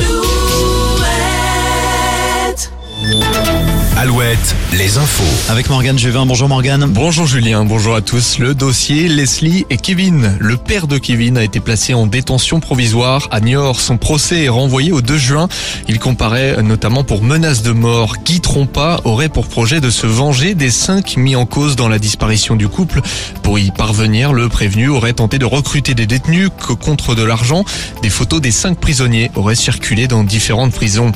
You. Alouette, les infos. Avec Morgane Juvin. Bonjour Morgane. Bonjour Julien, bonjour à tous. Le dossier Leslie et Kevin. Le père de Kevin a été placé en détention provisoire à Niort. Son procès est renvoyé au 2 juin. Il comparaît notamment pour menace de mort. Guy Trompa aurait pour projet de se venger des cinq mis en cause dans la disparition du couple. Pour y parvenir, le prévenu aurait tenté de recruter des détenus que contre de l'argent. Des photos des cinq prisonniers auraient circulé dans différentes prisons.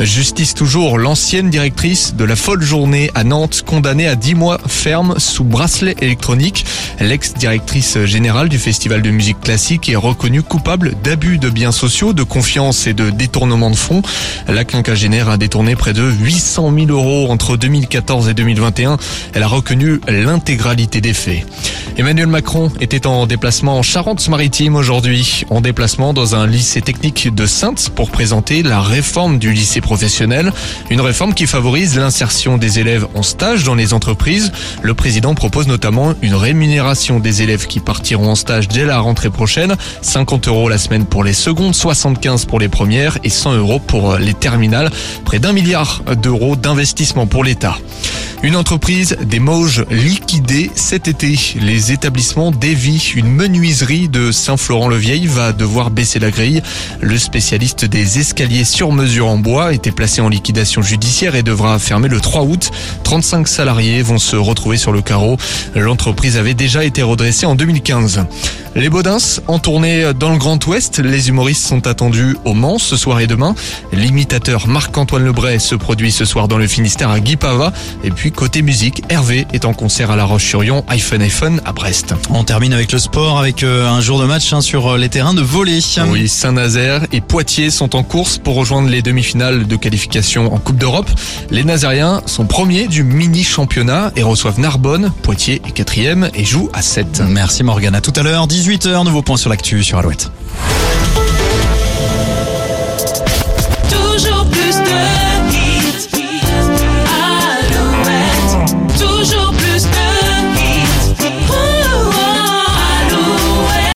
Justice toujours, l'ancienne directrice de la folle journée à Nantes, condamnée à 10 mois ferme sous bracelet électronique. L'ex-directrice générale du Festival de musique classique est reconnue coupable d'abus de biens sociaux, de confiance et de détournement de fonds. La quinquagénaire a détourné près de 800 000 euros entre 2014 et 2021. Elle a reconnu l'intégralité des faits. Emmanuel Macron était en déplacement en Charente-Maritime aujourd'hui, en déplacement dans un lycée technique de Sainte pour présenter la réforme du lycée professionnel, une réforme qui favorise l'insertion des élèves en stage dans les entreprises. Le président propose notamment une rémunération des élèves qui partiront en stage dès la rentrée prochaine, 50 euros la semaine pour les secondes, 75 pour les premières et 100 euros pour les terminales, près d'un milliard d'euros d'investissement pour l'État. Une entreprise des Mauges liquidée cet été. Les établissements Davy, une menuiserie de Saint-Florent-le-Vieil, va devoir baisser la grille. Le spécialiste des escaliers sur mesure en bois était placé en liquidation judiciaire et devra fermer le 3 août. 35 salariés vont se retrouver sur le carreau. L'entreprise avait déjà été redressée en 2015. Les Baudins en tournée dans le Grand Ouest. Les humoristes sont attendus au Mans ce soir et demain. L'imitateur Marc-Antoine Lebray se produit ce soir dans le Finistère à Guipava. Et puis côté musique, Hervé est en concert à La Roche-sur-Yon, iPhone iPhone à Brest. On termine avec le sport, avec euh, un jour de match hein, sur euh, les terrains de volley. Oui, Saint-Nazaire et Poitiers sont en course pour rejoindre les demi-finales de qualification en Coupe d'Europe. Les Nazériens sont premiers du mini-championnat et reçoivent Narbonne. Poitiers est quatrième et joue à 7. Merci Morgane. À tout à l'heure, 18h, nouveau point sur l'actu sur Alouette. Toujours plus de